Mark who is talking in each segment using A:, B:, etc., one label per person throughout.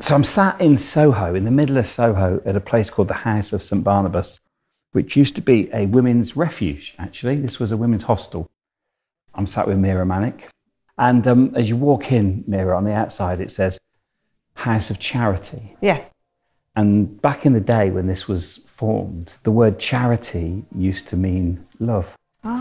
A: So I'm sat in Soho, in the middle of Soho, at a place called the House of St Barnabas, which used to be a women's refuge, actually. This was a women's hostel. I'm sat with Mira Manek. And um, as you walk in, Mira, on the outside, it says House of Charity.
B: Yes.
A: And back in the day when this was formed, the word charity used to mean love.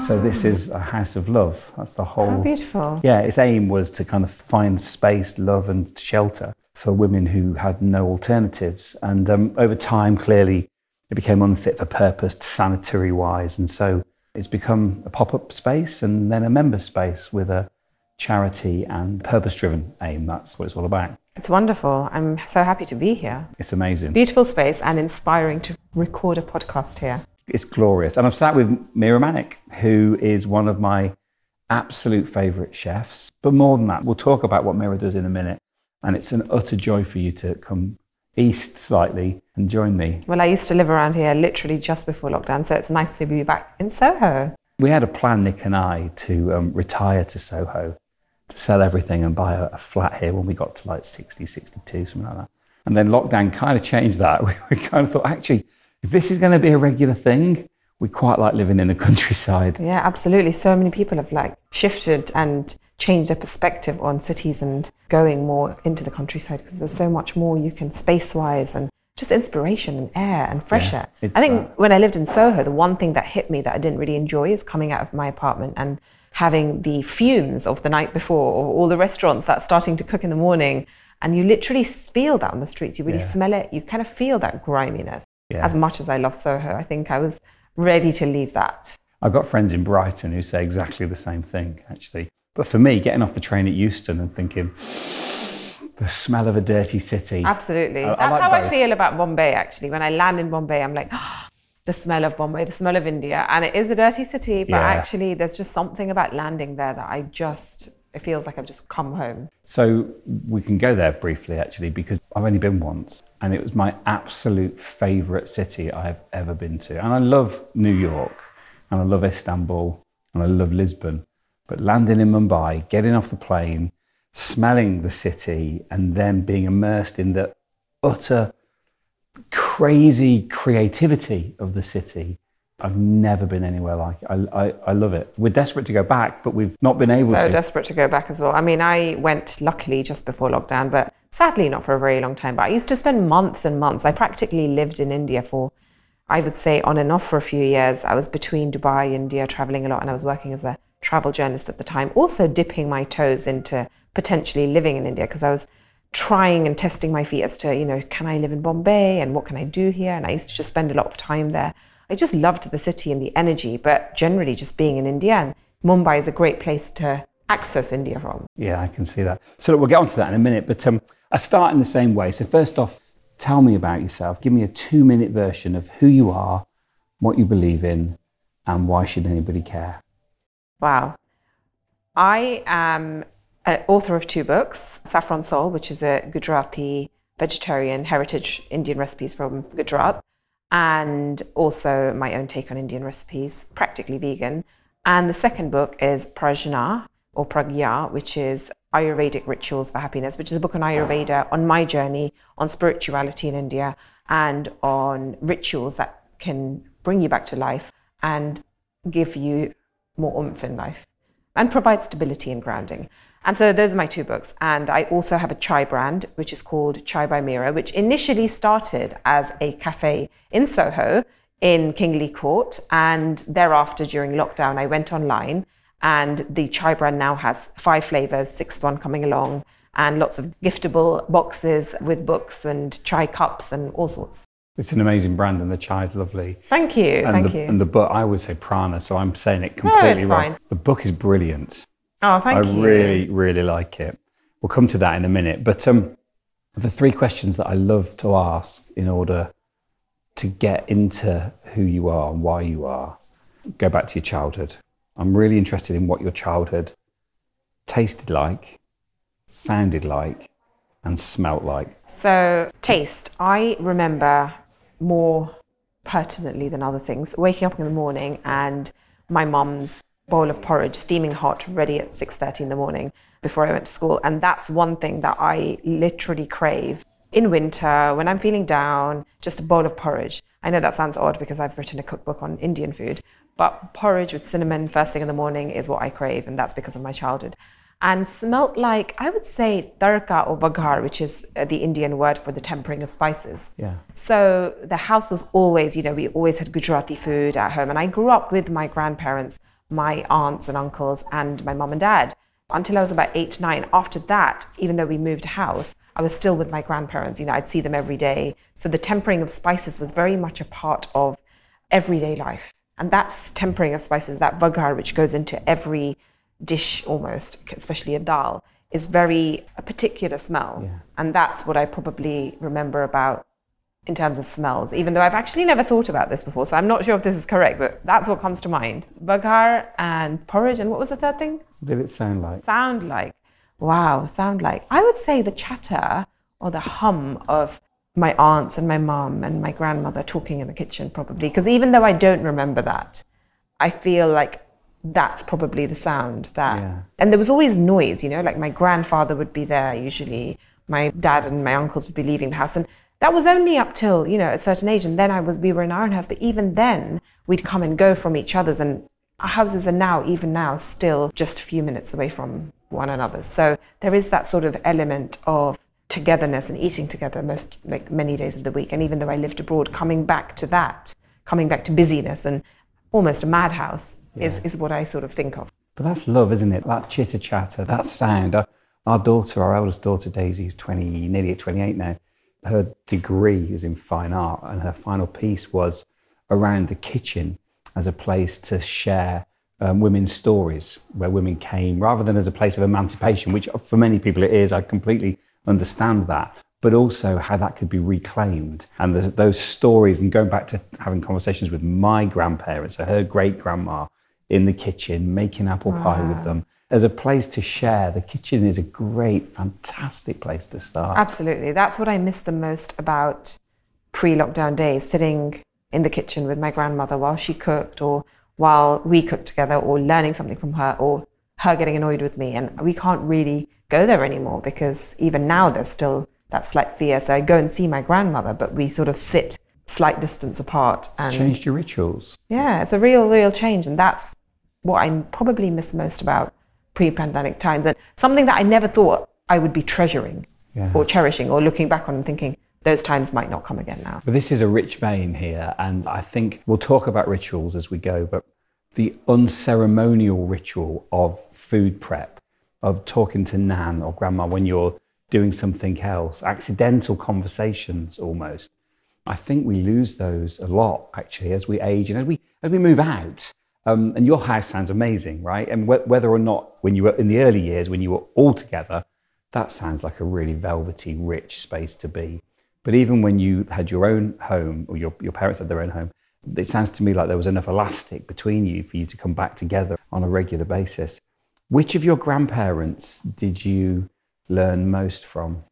A: So this is a house of love. That's the whole.
B: Oh, beautiful.
A: Yeah, its aim was to kind of find space, love, and shelter for women who had no alternatives. And um, over time, clearly, it became unfit for purpose, sanitary wise. And so it's become a pop up space and then a member space with a charity and purpose driven aim. That's what it's all about.
B: It's wonderful. I'm so happy to be here.
A: It's amazing.
B: Beautiful space and inspiring to record a podcast here.
A: It's glorious. And I'm sat with Mira Manek, who is one of my absolute favourite chefs. But more than that, we'll talk about what Mira does in a minute. And it's an utter joy for you to come east slightly and join me.
B: Well, I used to live around here literally just before lockdown, so it's nice to be back in Soho.
A: We had a plan, Nick and I, to um, retire to Soho, to sell everything and buy a, a flat here when we got to like 60, 62, something like that. And then lockdown kind of changed that. We, we kind of thought, actually, if this is going to be a regular thing, we quite like living in the countryside.
B: Yeah, absolutely. So many people have like shifted and changed their perspective on cities and going more into the countryside because there's so much more you can space wise and just inspiration and air and fresh
A: Yeah,
B: air. I think
A: uh,
B: when I lived in Soho, the one thing that hit me that I didn't really enjoy is coming out of my apartment and having the fumes of the night before or all the restaurants that's starting to cook in the morning. And you literally feel that on the streets. You really
A: Yeah.
B: smell it. You kind of feel that griminess.
A: Yeah.
B: As much as I love Soho, I think I was ready to leave that.
A: I've got friends in Brighton who say exactly the same thing, actually. But for me, getting off the train at Euston and thinking, the smell of a dirty city.
B: Absolutely.
A: I- I
B: That's
A: like
B: how I feel about Bombay, actually. When I land in Bombay, I'm like, the smell of Bombay, the smell of India. And it is a dirty city, but
A: Yeah.
B: actually, there's just something about landing there that I just, it feels like I've just come home.
A: So we can go there briefly, actually, because I've only been once, and it was my absolute favourite city I've ever been to. And I love New York, and I love Istanbul, and I love Lisbon. But landing in Mumbai, getting off the plane, smelling the city, and then being immersed in the utter crazy creativity of the city. I've never been anywhere like it. I, I, I love it. We're desperate to go back, but we've not been able
B: So
A: to.
B: desperate to go back as well. I mean, I went luckily just before lockdown, but sadly not for a very long time. But I used to spend months and months. I practically lived in India for, I would say, on and off for a few years. I was between Dubai, and India, traveling a lot, and I was working as a travel journalist at the time. Also dipping my toes into potentially living in India because I was trying and testing my feet as to, you know, can I live in Bombay and what can I do here? And I used to just spend a lot of time there. I just loved the city and the energy, but generally just being in India and Mumbai is a great place to access India from.
A: Yeah, I can see that. So look, we'll get onto that in a minute, but um, I start in the same way. So first off, tell me about yourself. Give me a two-minute version of who you are, what you believe in, and why should anybody care?
B: Wow. I am an author of two books Saffron Soul, which is a Gujarati vegetarian heritage Indian recipes from Gujarat, and also my own take on Indian recipes, practically vegan. And the second book is Prajna or Pragya, which is Ayurvedic Rituals for Happiness, which is a book on Ayurveda, on my journey, on spirituality in India, and on rituals that can bring you back to life and give you more oomph in life and provide stability and grounding. And so those are my two books. And I also have a chai brand, which is called Chai by Mira, which initially started as a cafe in Soho in Kingley Court. And thereafter, during lockdown, I went online and the chai brand now has five flavors, sixth one coming along, and lots of giftable boxes with books and chai cups and all sorts.
A: It's an amazing brand, and the chai is lovely.
B: Thank you.
A: And
B: thank
A: the,
B: you.
A: And the book, I always say prana, so I'm saying it completely
B: it's
A: wrong.
B: fine.
A: The book is brilliant.
B: oh, thank
A: I
B: you.
A: I really, really like it. We'll come to that in a minute. But um, the three questions that I love to ask in order to get into who you are and why you are go back to your childhood. I'm really interested in what your childhood tasted like, sounded like, and smelt like.
B: So, taste. I remember more pertinently than other things waking up in the morning and my mum's bowl of porridge steaming hot ready at 6:30 in the morning before I went to school and that's one thing that I literally crave in winter, when I'm feeling down, just a bowl of porridge. I know that sounds odd because I've written a cookbook on Indian food, but porridge with cinnamon first thing in the morning is what I crave, and that's because of my childhood. And smelt like, I would say, tarka or vagar, which is uh, the Indian word for the tempering of spices.
A: Yeah.
B: So the house was always, you know, we always had Gujarati food at home. And I grew up with my grandparents, my aunts and uncles, and my mom and dad until I was about eight, nine. After that, even though we moved house, I was still with my grandparents. You know, I'd see them every day. So the tempering of spices was very much a part of everyday life. And that's tempering of spices, that vagar, which goes into every dish almost, especially a dal, is very a particular smell.
A: Yeah.
B: And that's what I probably remember about in terms of smells, even though I've actually never thought about this before. So I'm not sure if this is correct, but that's what comes to mind. Vagar and porridge. And what was the third thing?
A: What did it sound like?
B: Sound like. Wow, sound like. I would say the chatter or the hum of my aunts and my mum and my grandmother talking in the kitchen, probably. Because even though I don't remember that, I feel like that's probably the sound that.
A: Yeah.
B: And there was always noise, you know, like my grandfather would be there usually. My dad and my uncles would be leaving the house. And that was only up till, you know, a certain age. And then I was, we were in our own house. But even then, we'd come and go from each other's. And our houses are now, even now, still just a few minutes away from one another. So there is that sort of element of togetherness and eating together most like many days of the week. And even though I lived abroad, coming back to that, coming back to busyness and almost a madhouse is, is what I sort of think of.
A: But that's love, isn't it? That chitter chatter, that sound. Our, our daughter, our eldest daughter Daisy, who's 20, nearly at 28 now, her degree is in fine art, and her final piece was around the kitchen as a place to share um, women's stories, where women came, rather than as a place of emancipation, which for many people it is. I completely understand that. But also how that could be reclaimed. And the, those stories, and going back to having conversations with my grandparents, so her great grandma in the kitchen, making apple pie with them, as a place to share. The kitchen is a great, fantastic place to start.
B: Absolutely. That's what I miss the most about pre lockdown days sitting in the kitchen with my grandmother while she cooked or while we cooked together or learning something from her or her getting annoyed with me. And we can't really go there anymore because even now there's still that slight fear. So I go and see my grandmother, but we sort of sit slight distance apart. And
A: Changed your rituals.
B: yeah, it's a real, real change. And that's what I probably miss most about pre pandemic times and something that I never thought I would be treasuring
A: Yeah.
B: or cherishing or looking back on and thinking those times might not come again now.
A: But this is a rich vein here, and I think we'll talk about rituals as we go, but the unceremonial ritual of food prep, of talking to Nan or Grandma when you're doing something else, accidental conversations almost. I think we lose those a lot actually as we age and as we as we move out. Um, and your house sounds amazing, right? And wh- whether or not when you were in the early years when you were all together, that sounds like a really velvety, rich space to be. But even when you had your own home or your, your parents had their own home, it sounds to me like there was enough elastic between you for you to come back together on a regular basis. Which of your grandparents did you learn most from?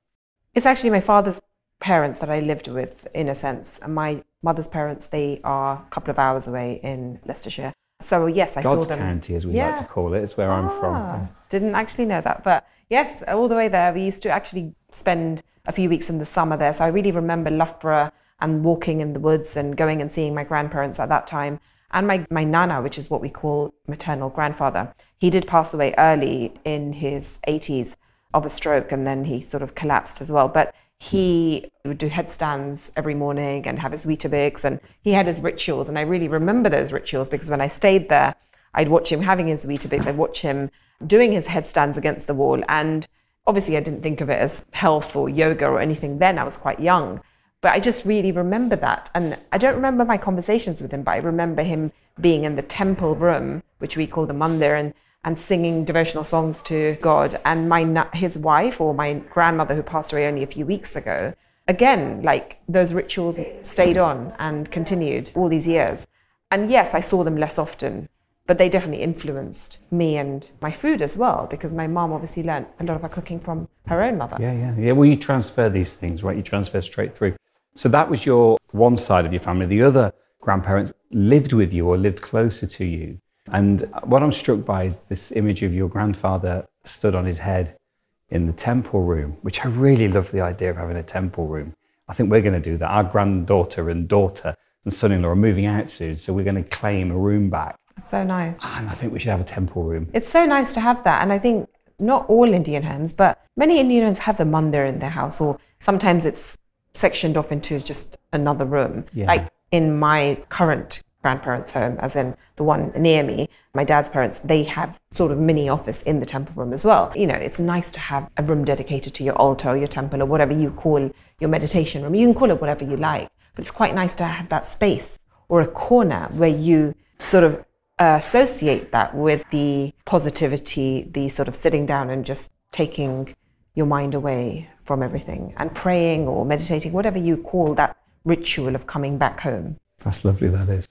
B: It's actually my father's parents that I lived with, in a sense. And my mother's parents, they are a couple of hours away in Leicestershire. So, yes, I
A: God's
B: saw them.
A: County, as we
B: Yeah.
A: like to call it. It's where I'm
B: Ah,
A: from.
B: Didn't actually know that. But yes, all the way there. We used to actually spend a few weeks in the summer there. So I really remember Loughborough and walking in the woods and going and seeing my grandparents at that time. And my, my nana, which is what we call maternal grandfather, he did pass away early in his 80s of a stroke and then he sort of collapsed as well. But he would do headstands every morning and have his Weetabix and he had his rituals. And I really remember those rituals because when I stayed there, I'd watch him having his Weetabix, I'd watch him doing his headstands against the wall. And obviously, I didn't think of it as health or yoga or anything then. I was quite young. But I just really remember that. And I don't remember my conversations with him, but I remember him being in the temple room, which we call the mandir, and, and singing devotional songs to God. And my his wife, or my grandmother, who passed away only a few weeks ago, again, like those rituals stayed on and continued all these years. And yes, I saw them less often, but they definitely influenced me and my food as well, because my mom obviously learned a lot of her cooking from her own mother.
A: Yeah, yeah, yeah. Well, you transfer these things, right? You transfer straight through. So that was your one side of your family. The other grandparents lived with you or lived closer to you. And what I'm struck by is this image of your grandfather stood on his head in the temple room, which I really love the idea of having a temple room. I think we're going to do that. Our granddaughter and daughter and son in law are moving out soon, so we're going to claim a room back.
B: So nice.
A: And I think we should have a temple room.
B: It's so nice to have that. And I think not all Indian homes, but many Indian homes have the mandir in their house, or sometimes it's sectioned off into just another room.
A: Yeah.
B: Like in my current grandparents' home, as in the one near me, my dad's parents, they have sort of mini office in the temple room as well. You know, it's nice to have a room dedicated to your altar or your temple or whatever you call your meditation room. You can call it whatever you like, but it's quite nice to have that space or a corner where you sort of uh, associate that with the positivity, the sort of sitting down and just taking your mind away from everything and praying or meditating, whatever you call that ritual of coming back home.
A: That's lovely, that is.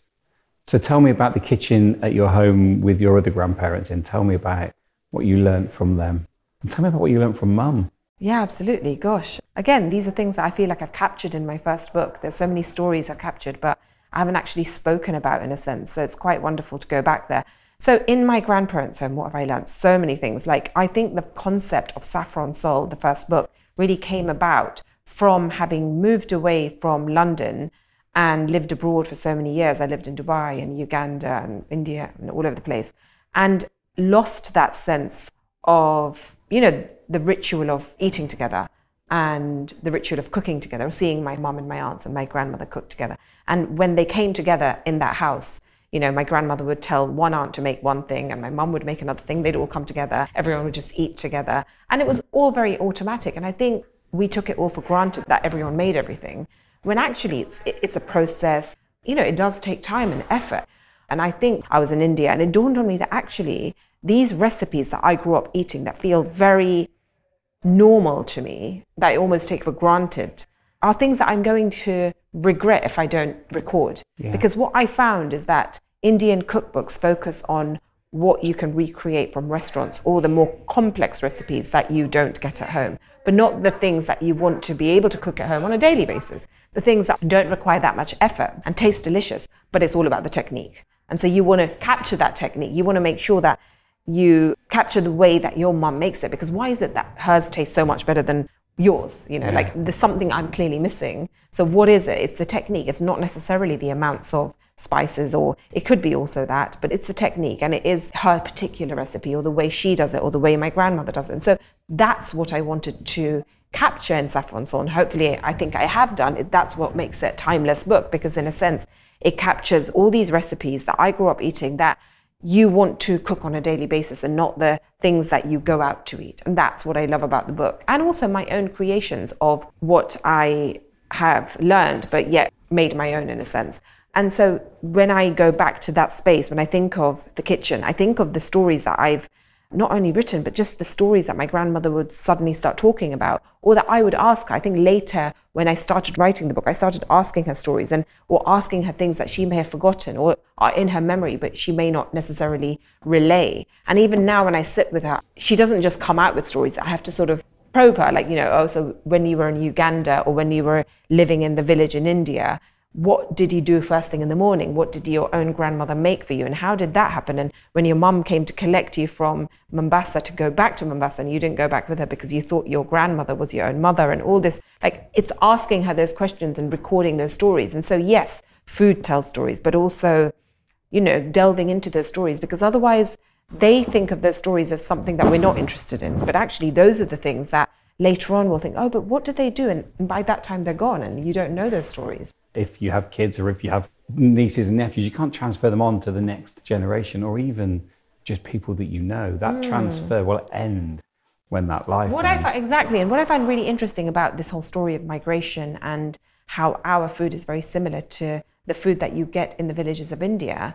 A: So tell me about the kitchen at your home with your other grandparents and tell me about what you learnt from them. And tell me about what you learnt from mum.
B: Yeah, absolutely. Gosh. Again, these are things that I feel like I've captured in my first book. There's so many stories I've captured, but I haven't actually spoken about in a sense. So it's quite wonderful to go back there. So in my grandparents' home, what have I learned? So many things. Like I think the concept of Saffron Soul, the first book, really came about from having moved away from London and lived abroad for so many years. I lived in Dubai and Uganda and India and all over the place, and lost that sense of you know the ritual of eating together and the ritual of cooking together, seeing my mum and my aunts and my grandmother cook together. And when they came together in that house, you know, my grandmother would tell one aunt to make one thing and my mum would make another thing. They'd all come together. Everyone would just eat together. And it was all very automatic. And I think we took it all for granted that everyone made everything, when actually it's, it's a process. You know, it does take time and effort. And I think I was in India and it dawned on me that actually these recipes that I grew up eating that feel very normal to me, that I almost take for granted, are things that I'm going to regret if I don't record.
A: Yeah.
B: Because what I found is that Indian cookbooks focus on what you can recreate from restaurants or the more complex recipes that you don't get at home, but not the things that you want to be able to cook at home on a daily basis. The things that don't require that much effort and taste delicious, but it's all about the technique. And so you want to capture that technique. You want to make sure that you capture the way that your mum makes it because why is it that hers tastes so much better than yours you know
A: Yeah.
B: like there's something i'm clearly missing. So what is it? It's the technique. It's not necessarily the amounts of spices or it could be also that but it's the technique and it is her particular recipe or the way she does it or the way my grandmother does it. And so that's what i wanted to capture in saffron soul and hopefully i think i have done it. That's what makes it a timeless book because in a sense it captures all these recipes that i grew up eating that you want to cook on a daily basis and not the things that you go out to eat. And that's what I love about the book. And also my own creations of what I have learned, but yet made my own in a sense. And so when I go back to that space, when I think of the kitchen, I think of the stories that I've not only written, but just the stories that my grandmother would suddenly start talking about, or that I would ask her. I think later, when I started writing the book, I started asking her stories and or asking her things that she may have forgotten or are in her memory, but she may not necessarily relay. And even now, when I sit with her, she doesn't just come out with stories. I have to sort of probe her, like you know, oh, so when you were in Uganda or when you were living in the village in India, what did you do first thing in the morning? What did your own grandmother make for you? And how did that happen? And when your mum came to collect you from Mombasa to go back to Mombasa and you didn't go back with her because you thought your grandmother was your own mother and all this, like it's asking her those questions and recording those stories. And so, yes, food tells stories, but also, you know, delving into those stories because otherwise they think of those stories as something that we're not interested in. But actually, those are the things that later on we'll think, oh, but what did they do? And by that time, they're gone and you don't know those stories.
A: If you have kids or if you have nieces and nephews, you can't transfer them on to the next generation or even just people that you know. That hmm. transfer will end when that life
B: What I
A: ends.
B: find, exactly, and what I find really interesting about this whole story of migration and how our food is very similar to the food that you get in the villages of India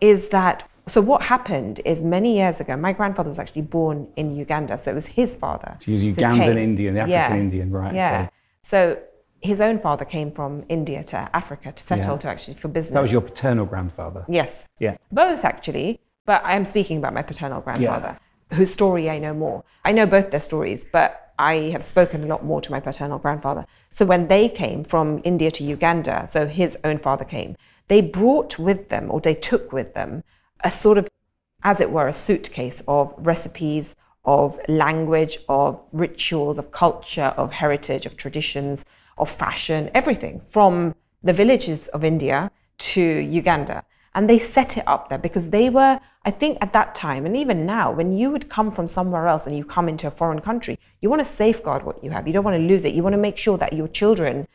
B: is that. So what happened is many years ago, my grandfather was actually born in Uganda, so it was his father.
A: So he's
B: who
A: Ugandan. Indian, the African Indian, right,
B: Yeah.
A: okay.
B: So his own father came from India to Africa to settle
A: Yeah.
B: to actually for business.
A: That was your paternal grandfather.
B: Yes.
A: Yeah.
B: Both actually, but I am speaking about my paternal grandfather, whose story I know more. I know both their stories, but I have spoken a lot more to my paternal grandfather. So when they came from India to Uganda, so his own father came, they brought with them, or they took with them, a sort of, as it were, a suitcase of recipes, of language, of rituals, of culture, of heritage, of traditions, of fashion, everything from the villages of India to Uganda. And they set it up there because they were, I think at that time, and even now, when you would come from somewhere else and you come into a foreign country, you want to safeguard what you have. You don't want to lose it. You want to make sure that your children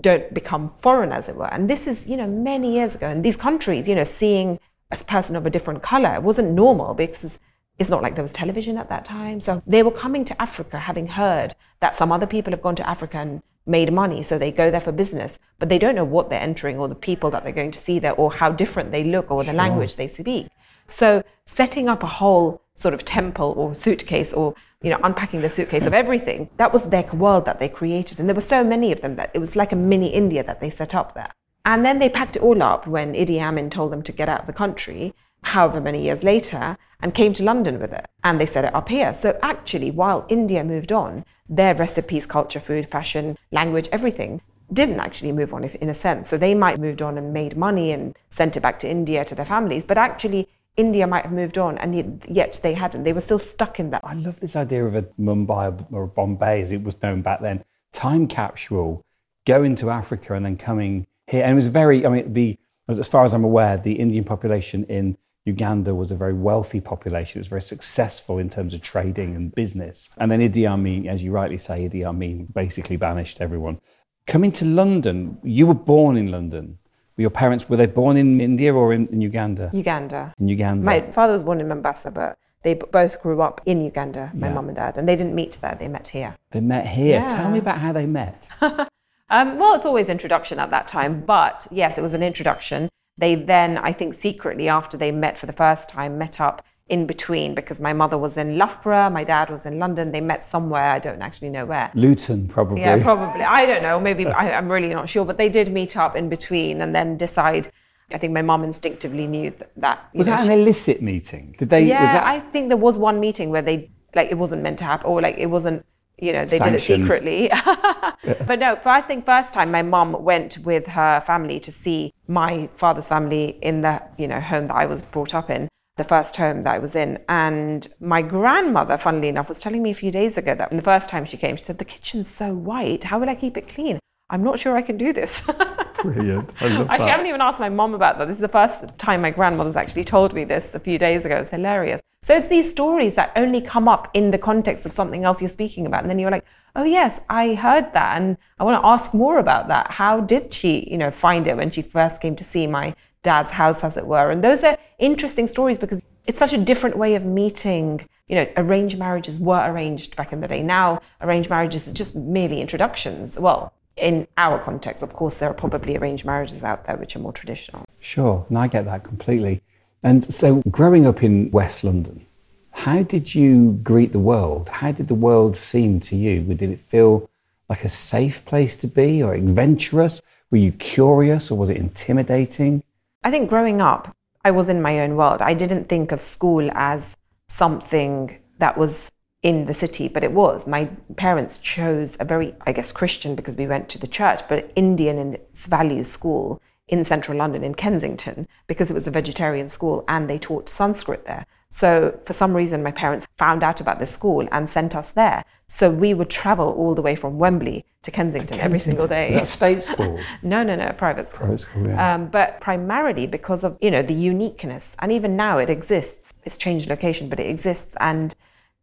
B: don't become foreign, as it were. And this is, you know, many years ago. And these countries, you know, seeing a person of a different color wasn't normal because it's not like there was television at that time. So they were coming to Africa having heard that some other people have gone to Africa and made money, so they go there for business, but they don't know what they're entering or the people that they're going to see there or how different they look or the sure. language they speak. So setting up a whole sort of temple or suitcase or you know unpacking the suitcase of everything that was their world that they created and there were so many of them that it was like a mini india that they set up there and then they packed it all up when idi amin told them to get out of the country however many years later and came to London with it. And they set it up here. So actually, while India moved on, their recipes, culture, food, fashion, language, everything didn't actually move on in a sense. So they might have moved on and made money and sent it back to India to their families, but actually India might have moved on and yet they hadn't. They were still stuck in that.
A: I love this idea of a Mumbai or Bombay as it was known back then, time capsule, going to Africa and then coming here. And it was very, I mean, the as far as I'm aware, the Indian population in Uganda was a very wealthy population. It was very successful in terms of trading and business. And then Idi Amin, as you rightly say, Idi Amin basically banished everyone. Coming to London, you were born in London. Were your parents, were they born in India or in, in Uganda?
B: Uganda.
A: In Uganda.
B: My father was born in Mombasa, but they both grew up in Uganda, my yeah. mum and dad, and they didn't meet there, they met here.
A: They met here. Yeah. Tell me about how they met.
B: um, well, it's always introduction at that time, but yes, it was an introduction. They then, I think, secretly, after they met for the first time, met up in between because my mother was in Loughborough, my dad was in London. They met somewhere, I don't actually know where.
A: Luton, probably.
B: Yeah, probably. I don't know. Maybe I, am really not sure. But they did meet up in between and then decide. I think my mom instinctively knew that. that
A: was know, that an illicit meeting?
B: Did they? Yeah, that... I think there was one meeting where they like it wasn't meant to happen, or like it wasn't you know, they Sanctioned. did it secretly. but no, I think first time my mom went with her family to see my father's family in the, you know, home that I was brought up in, the first home that I was in. And my grandmother, funnily enough, was telling me a few days ago that the first time she came, she said, the kitchen's so white. How will I keep it clean? I'm not sure I can do this.
A: Brilliant. I
B: actually, that. I haven't even asked my mom about that. This is the first time my grandmother's actually told me this a few days ago. It's hilarious. So it's these stories that only come up in the context of something else you're speaking about. And then you're like, oh, yes, I heard that. And I want to ask more about that. How did she, you know, find it when she first came to see my dad's house, as it were? And those are interesting stories because it's such a different way of meeting you know, arranged marriages were arranged back in the day. Now, arranged marriages are just merely introductions. Well, in our context, of course, there are probably arranged marriages out there which are more traditional.
A: Sure, and I get that completely. And so, growing up in West London, how did you greet the world? How did the world seem to you? Did it feel like a safe place to be or adventurous? Were you curious or was it intimidating?
B: I think growing up, I was in my own world. I didn't think of school as something that was in the city, but it was. My parents chose a very, I guess, Christian because we went to the church, but Indian in its values school in central London, in Kensington, because it was a vegetarian school and they taught Sanskrit there. So, for some reason, my parents found out about this school and sent us there. So, we would travel all the way from Wembley to Kensington, to Kensington. every single day.
A: Is that state school?
B: no, no, no, private school.
A: Private school, yeah. Um,
B: but primarily because of, you know, the uniqueness. And even now it exists. It's changed location, but it exists. And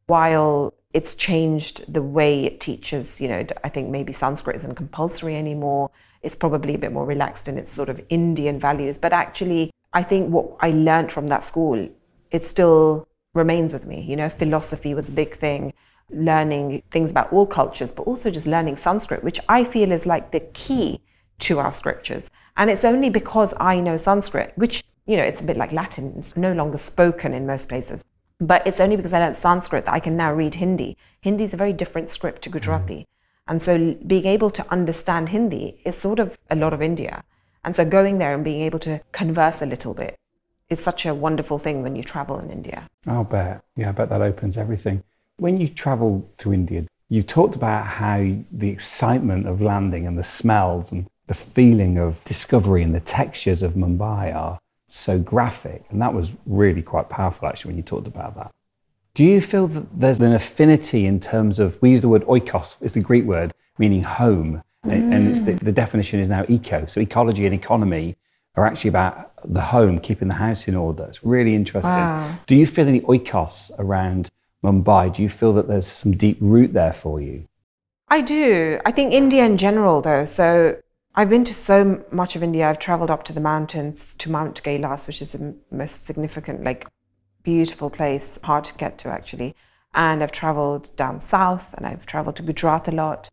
B: while it's changed the way it teaches, you know, I think maybe Sanskrit isn't compulsory anymore. It's probably a bit more relaxed in its sort of Indian values. But actually, I think what I learned from that school, it still remains with me. You know, philosophy was a big thing, learning things about all cultures, but also just learning Sanskrit, which I feel is like the key to our scriptures. And it's only because I know Sanskrit, which, you know, it's a bit like Latin, it's no longer spoken in most places. But it's only because I learned Sanskrit that I can now read Hindi. Hindi is a very different script to Gujarati. And so being able to understand Hindi is sort of a lot of India. And so going there and being able to converse a little bit is such a wonderful thing when you travel in India.
A: I'll bet. Yeah, I bet that opens everything. When you travel to India, you talked about how the excitement of landing and the smells and the feeling of discovery and the textures of Mumbai are so graphic. And that was really quite powerful, actually, when you talked about that. Do you feel that there's an affinity in terms of, we use the word oikos, it's the Greek word meaning home, mm. and it's the, the definition is now eco. So ecology and economy are actually about the home, keeping the house in order. It's really interesting. Wow. Do you feel any oikos around Mumbai? Do you feel that there's some deep root there for you?
B: I do. I think India in general, though. So I've been to so much of India. I've traveled up to the mountains to Mount Kailas, which is the most significant, like, beautiful place, hard to get to actually. And I've traveled down south and I've traveled to Gujarat a lot.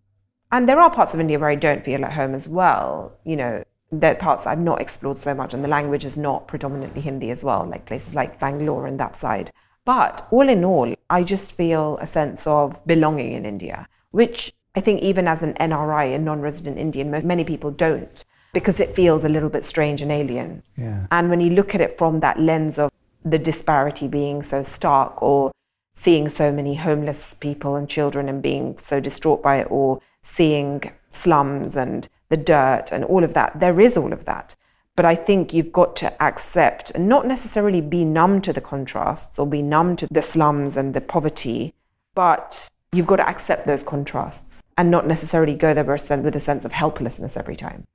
B: And there are parts of India where I don't feel at home as well. You know, there are parts I've not explored so much, and the language is not predominantly Hindi as well, like places like Bangalore and that side. But all in all, I just feel a sense of belonging in India, which I think even as an NRI, a non-resident Indian, many people don't because it feels a little bit strange and alien. Yeah. And when you look at it from that lens of the disparity being so stark or seeing so many homeless people and children and being so distraught by it or seeing slums and the dirt and all of that, there is all of that. But I think you've got to accept and not necessarily be numb to the contrasts or be numb to the slums and the poverty, but you've got to accept those contrasts and not necessarily go there with a sense of helplessness every time.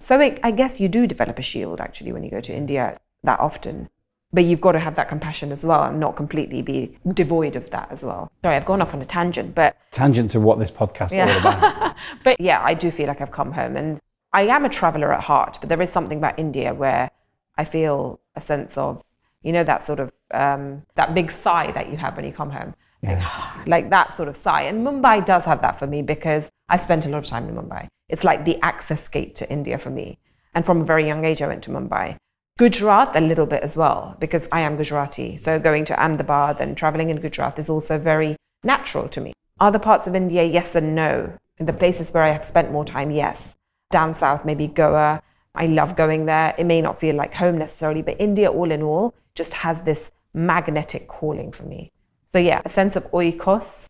B: So it, I guess you do develop a shield actually when you go to India that often. But you've got to have that compassion as well and not completely be devoid of that as well. Sorry, I've gone off on a tangent, but.
A: Tangents are what this podcast is yeah. all about.
B: but yeah, I do feel like I've come home and I am a traveler at heart, but there is something about India where I feel a sense of, you know, that sort of, um, that big sigh that you have when you come home. Yeah. Like, like that sort of sigh. And Mumbai does have that for me because I spent a lot of time in Mumbai. It's like the access gate to India for me. And from a very young age, I went to Mumbai. Gujarat a little bit as well, because I am Gujarati. So going to Ahmedabad and traveling in Gujarat is also very natural to me. Other parts of India, yes and no. In the places where I have spent more time, yes. Down south, maybe Goa. I love going there. It may not feel like home necessarily, but India, all in all, just has this magnetic calling for me. So yeah, a sense of oikos,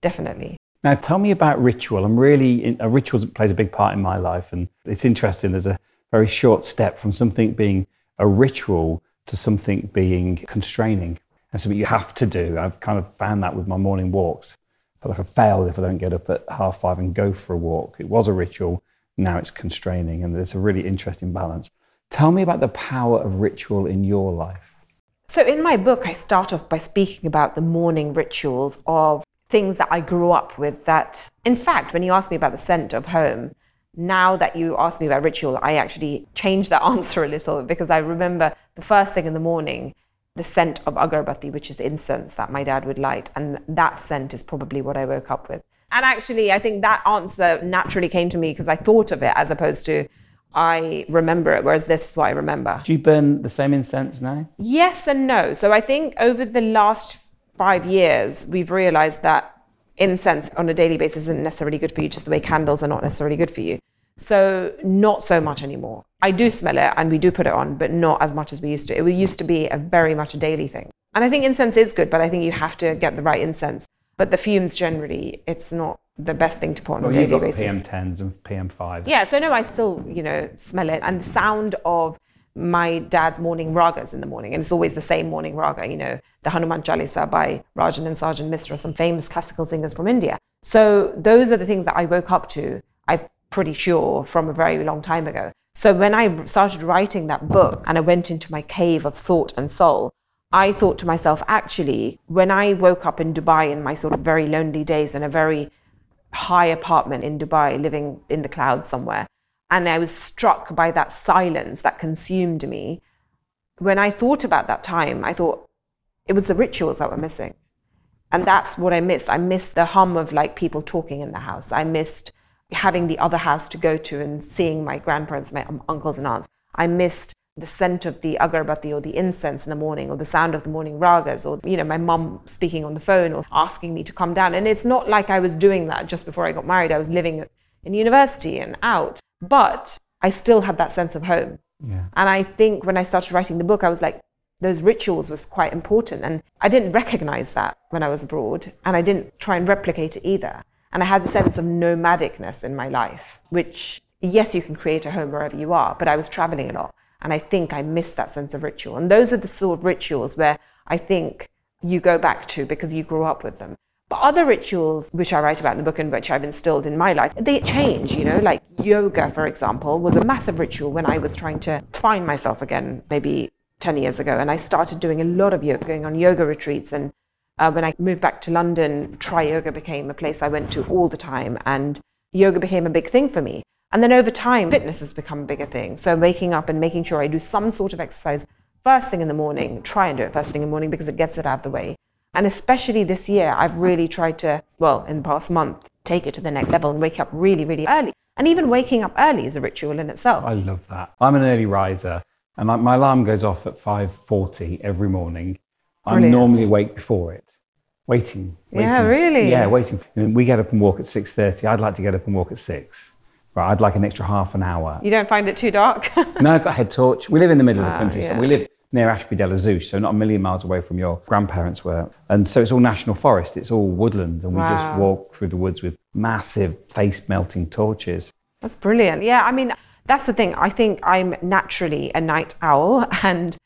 B: definitely.
A: Now, tell me about ritual. I'm really, a ritual plays a big part in my life, and it's interesting. There's a very short step from something being a ritual to something being constraining and something you have to do. I've kind of found that with my morning walks. I feel like I fail if I don't get up at half five and go for a walk. It was a ritual, now it's constraining, and there's a really interesting balance. Tell me about the power of ritual in your life.
B: So, in my book, I start off by speaking about the morning rituals of things that I grew up with. That, in fact, when you ask me about the scent of home, now that you ask me about ritual, I actually changed that answer a little because I remember the first thing in the morning, the scent of agarbatti, which is incense that my dad would light. And that scent is probably what I woke up with. And actually, I think that answer naturally came to me because I thought of it as opposed to I remember it, whereas this is what I remember.
A: Do you burn the same incense now?
B: Yes and no. So I think over the last five years, we've realized that incense on a daily basis isn't necessarily good for you, just the way candles are not necessarily good for you. So, not so much anymore. I do smell it and we do put it on, but not as much as we used to. It used to be a very much a daily thing. And I think incense is good, but I think you have to get the right incense. But the fumes generally, it's not the best thing to put on well, a daily basis.
A: PM10s and PM5s.
B: Yeah, so no, I still, you know, smell it. And the sound of my dad's morning ragas in the morning, and it's always the same morning raga, you know, the Hanuman Chalisa by Rajan and Sajan Misra, some famous classical singers from India. So those are the things that I woke up to, I'm pretty sure, from a very long time ago. So when I started writing that book and I went into my cave of thought and soul, I thought to myself, actually, when I woke up in Dubai in my sort of very lonely days in a very high apartment in Dubai, living in the clouds somewhere, and I was struck by that silence that consumed me. When I thought about that time, I thought it was the rituals that were missing. And that's what I missed. I missed the hum of like people talking in the house. I missed having the other house to go to and seeing my grandparents, my um, uncles and aunts. I missed the scent of the agarbatti or the incense in the morning or the sound of the morning ragas or you know my mum speaking on the phone or asking me to come down and it's not like i was doing that just before i got married i was living in university and out but I still had that sense of home. Yeah. And I think when I started writing the book, I was like, those rituals was quite important. And I didn't recognize that when I was abroad. And I didn't try and replicate it either. And I had the sense of nomadicness in my life, which, yes, you can create a home wherever you are, but I was traveling a lot. And I think I missed that sense of ritual. And those are the sort of rituals where I think you go back to because you grew up with them. But other rituals, which I write about in the book and which I've instilled in my life, they change, you know, like yoga, for example, was a massive ritual when I was trying to find myself again, maybe 10 years ago. And I started doing a lot of yoga, going on yoga retreats. And uh, when I moved back to London, Tri Yoga became a place I went to all the time. And yoga became a big thing for me. And then over time, fitness has become a bigger thing. So waking up and making sure I do some sort of exercise first thing in the morning, try and do it first thing in the morning because it gets it out of the way. And especially this year, I've really tried to, well, in the past month, take it to the next level and wake up really, really early. And even waking up early is a ritual in itself.
A: I love that. I'm an early riser, and my, my alarm goes off at 5:40 every morning.
B: Brilliant.
A: I'm normally awake before it, waiting. waiting.
B: Yeah, really?
A: Yeah, waiting. We get up and walk at 6:30. I'd like to get up and walk at six. Right, I'd like an extra half an hour.
B: You don't find it too dark?
A: no, I've got a head torch. We live in the middle of the
B: Ah,
A: country, so we live near Ashby de la Zouch, so not a million miles away from your grandparents were. And so it's all national forest, it's all woodland, and we just walk through the woods with massive face melting torches.
B: That's brilliant. Yeah, I mean, that's the thing. I think I'm naturally a night owl and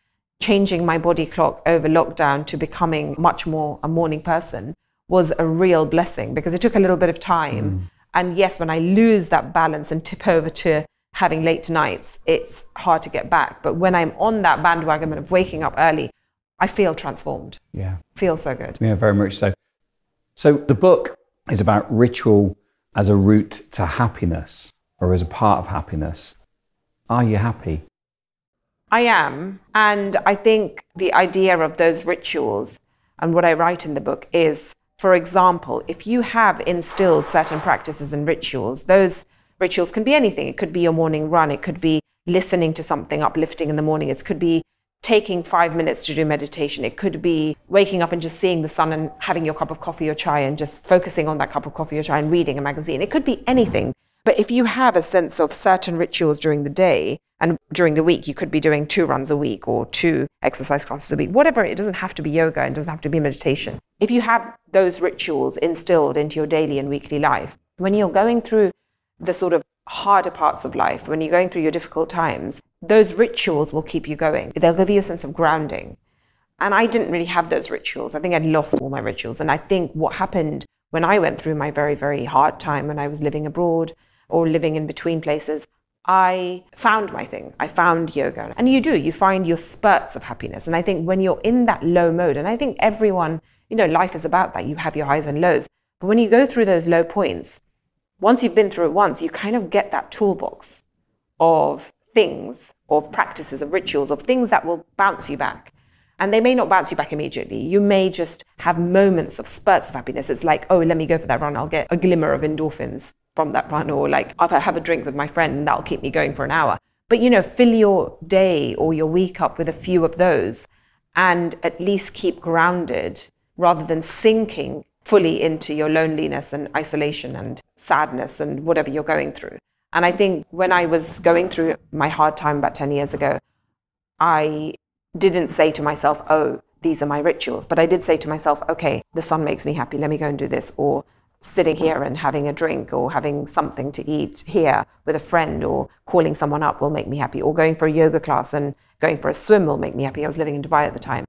B: changing my body clock over lockdown to becoming much more a morning person was a real blessing because it took a little bit of time. Mm. And yes, when I lose that balance and tip over to having late nights, it's hard to get back. But when I'm on that bandwagon of waking up early, I feel transformed.
A: Yeah.
B: Feel so good.
A: Yeah, very much so. So the book is about ritual as a route to happiness or as a part of happiness. Are you happy?
B: I am. And I think the idea of those rituals and what I write in the book is, for example, if you have instilled certain practices and rituals, those rituals can be anything. It could be your morning run, it could be listening to something uplifting in the morning, it could be taking five minutes to do meditation, it could be waking up and just seeing the sun and having your cup of coffee or chai and just focusing on that cup of coffee or chai and reading a magazine. It could be anything. But if you have a sense of certain rituals during the day and during the week, you could be doing two runs a week or two exercise classes a week, whatever. It doesn't have to be yoga, it doesn't have to be meditation. If you have those rituals instilled into your daily and weekly life, when you're going through the sort of harder parts of life, when you're going through your difficult times, those rituals will keep you going. They'll give you a sense of grounding. And I didn't really have those rituals. I think I'd lost all my rituals. And I think what happened when I went through my very, very hard time when I was living abroad or living in between places, I found my thing. I found yoga. And you do, you find your spurts of happiness. And I think when you're in that low mode, and I think everyone, you know, life is about that. You have your highs and lows. But when you go through those low points, once you've been through it once, you kind of get that toolbox of things, of practices, of rituals, of things that will bounce you back. And they may not bounce you back immediately. You may just have moments of spurts of happiness. It's like, oh, let me go for that run. I'll get a glimmer of endorphins from that run. Or like, I'll have a drink with my friend and that'll keep me going for an hour. But, you know, fill your day or your week up with a few of those and at least keep grounded rather than sinking fully into your loneliness and isolation and sadness and whatever you're going through. And I think when I was going through my hard time about 10 years ago, I didn't say to myself, oh, these are my rituals. But I did say to myself, okay, the sun makes me happy. Let me go and do this. Or sitting here and having a drink or having something to eat here with a friend or calling someone up will make me happy. Or going for a yoga class and going for a swim will make me happy. I was living in Dubai at the time.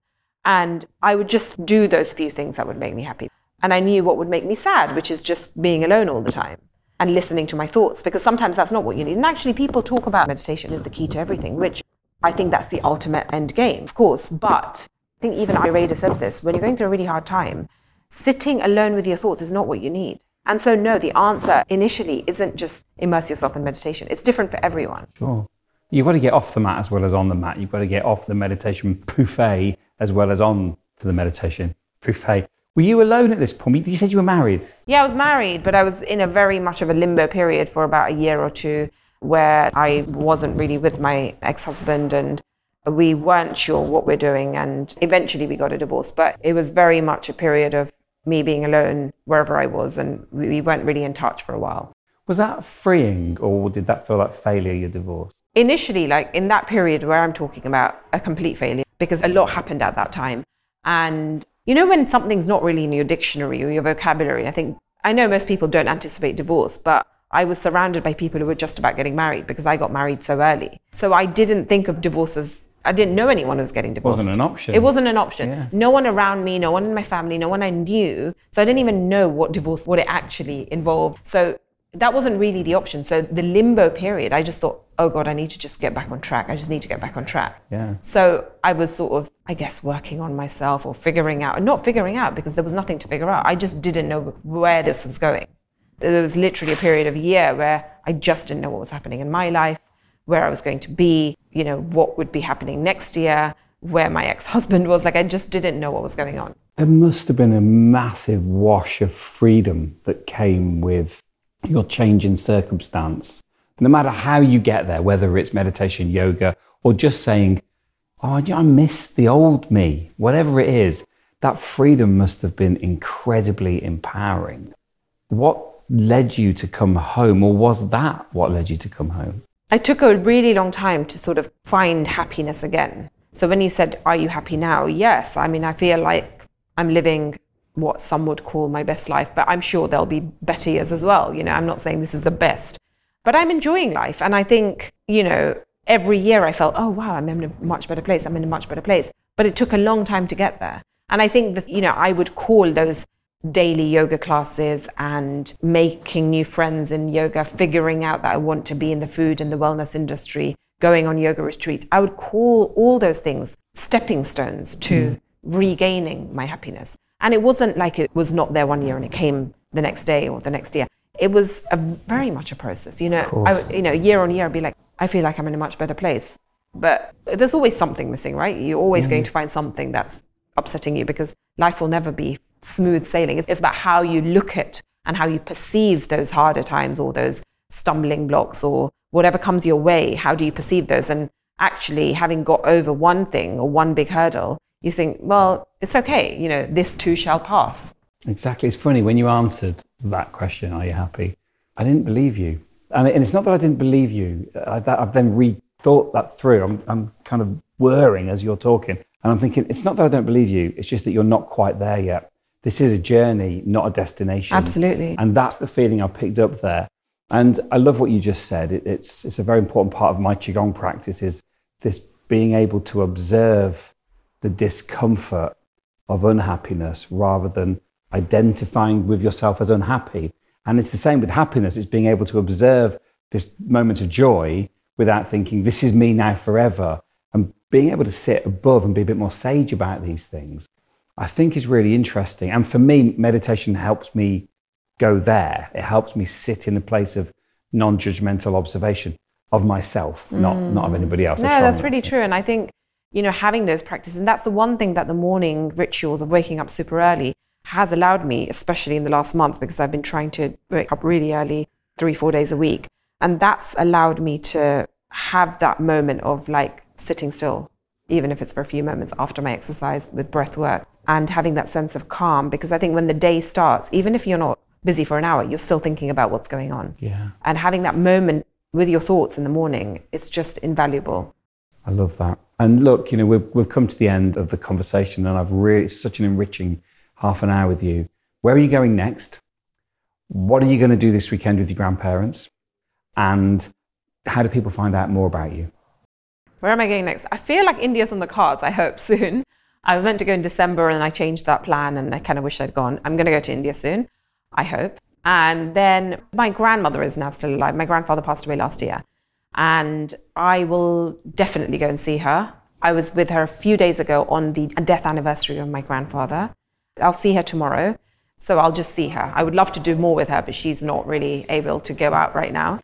B: And I would just do those few things that would make me happy. And I knew what would make me sad, which is just being alone all the time and listening to my thoughts, because sometimes that's not what you need. And actually, people talk about meditation is the key to everything, which I think that's the ultimate end game, of course. But I think even Ayurveda says this when you're going through a really hard time, sitting alone with your thoughts is not what you need. And so, no, the answer initially isn't just immerse yourself in meditation. It's different for everyone.
A: Sure. You've got to get off the mat as well as on the mat. You've got to get off the meditation buffet as well as on to the meditation buffet. Were you alone at this point? You said you were married.
B: Yeah, I was married, but I was in a very much of a limbo period for about a year or two where I wasn't really with my ex husband and we weren't sure what we're doing. And eventually we got a divorce, but it was very much a period of me being alone wherever I was and we we weren't really in touch for a while.
A: Was that freeing or did that feel like failure, your divorce?
B: initially, like in that period where I'm talking about a complete failure, because a lot happened at that time. And you know, when something's not really in your dictionary or your vocabulary, I think, I know most people don't anticipate divorce, but I was surrounded by people who were just about getting married because I got married so early. So I didn't think of divorce as I didn't know anyone who was getting divorced.
A: Wasn't an option.
B: It wasn't an option.
A: Yeah.
B: No one around me, no one in my family, no one I knew. So I didn't even know what divorce, what it actually involved. So that wasn't really the option. So the limbo period, I just thought, oh God, I need to just get back on track. I just need to get back on track.
A: Yeah.
B: So I was sort of, I guess, working on myself or figuring out, not figuring out because there was nothing to figure out. I just didn't know where this was going. There was literally a period of a year where I just didn't know what was happening in my life, where I was going to be, you know, what would be happening next year, where my ex husband was. Like, I just didn't know what was going on.
A: There must have been a massive wash of freedom that came with your change in circumstance. No matter how you get there, whether it's meditation, yoga, or just saying, Oh, I miss the old me, whatever it is, that freedom must have been incredibly empowering. What led you to come home, or was that what led you to come home?
B: I took a really long time to sort of find happiness again. So when you said, Are you happy now? Yes. I mean, I feel like I'm living what some would call my best life, but I'm sure there'll be better years as well. You know, I'm not saying this is the best, but I'm enjoying life. And I think, you know, every year I felt, oh, wow, I'm in a much better place. I'm in a much better place. But it took a long time to get there. And I think that, you know, I would call those daily yoga classes and making new friends in yoga, figuring out that I want to be in the food and the wellness industry, going on yoga retreats. I would call all those things stepping stones to mm. regaining my happiness. And it wasn't like it was not there one year and it came the next day or the next year. It was a very much a process. You know, I, you know, year on year, I'd be like, I feel like I'm in a much better place. But there's always something missing, right? You're always mm. going to find something that's upsetting you because life will never be smooth sailing. It's about how you look at and how you perceive those harder times or those stumbling blocks or whatever comes your way. How do you perceive those? And actually, having got over one thing or one big hurdle, you think, well, it's okay, you know, this too shall pass.
A: Exactly. It's funny when you answered that question, are you happy? I didn't believe you. And, it's not that I didn't believe you. I, have then rethought that through. I'm, I'm kind of whirring as you're talking. And I'm thinking, it's not that I don't believe you, it's just that you're not quite there yet. This is a journey, not a destination.
B: Absolutely.
A: And that's the feeling I picked up there. And I love what you just said. It, it's, it's a very important part of my Qigong practice is this being able to observe the discomfort of unhappiness rather than identifying with yourself as unhappy. And it's the same with happiness. It's being able to observe this moment of joy without thinking, this is me now forever. And being able to sit above and be a bit more sage about these things, I think is really interesting. And for me, meditation helps me go there. It helps me sit in a place of non judgmental observation of myself, mm. not, not of anybody else.
B: No, that's really true. And I think you know, having those practices. And that's the one thing that the morning rituals of waking up super early has allowed me, especially in the last month, because I've been trying to wake up really early, three, four days a week. And that's allowed me to have that moment of like sitting still, even if it's for a few moments after my exercise with breath work and having that sense of calm. Because I think when the day starts, even if you're not busy for an hour, you're still thinking about what's going on.
A: Yeah.
B: And having that moment with your thoughts in the morning, it's just invaluable.
A: I love that. And look, you know, we've, we've come to the end of the conversation, and I've really, it's such an enriching half an hour with you. Where are you going next? What are you going to do this weekend with your grandparents? And how do people find out more about you?
B: Where am I going next? I feel like India's on the cards, I hope, soon. I was meant to go in December and I changed that plan and I kind of wish I'd gone. I'm going to go to India soon, I hope. And then my grandmother is now still alive. My grandfather passed away last year and I will definitely go and see her. I was with her a few days ago on the death anniversary of my grandfather. I'll see her tomorrow, so I'll just see her. I would love to do more with her, but she's not really able to go out right now.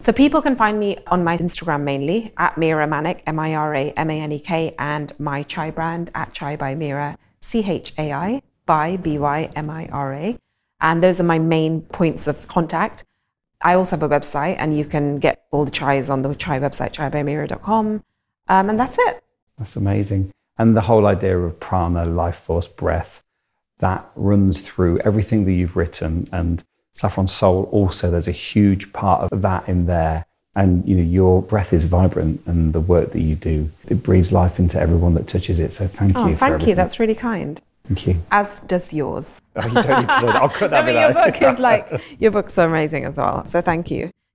B: So people can find me on my Instagram mainly at Mira Manek, M-I-R-A-M-A-N-E-K, and my chai brand at Chai by Mira, C-H-A-I by B-Y-M-I-R-A. And those are my main points of contact. I also have a website, and you can get all the chais on the chai website, chaibymira.com. Um, and that's it.
A: That's amazing. And the whole idea of prana, life force, breath, that runs through everything that you've written. And Saffron Soul also, there's a huge part of that in there. And you know, your breath is vibrant, and the work that you do, it breathes life into everyone that touches it. So thank you.
B: oh,
A: you.
B: Thank you. That's really kind.
A: Thank you.
B: As does yours.
A: Oh, you don't need to say that. I'll cut that
B: I mean, your book is like your books are amazing as well. So thank you.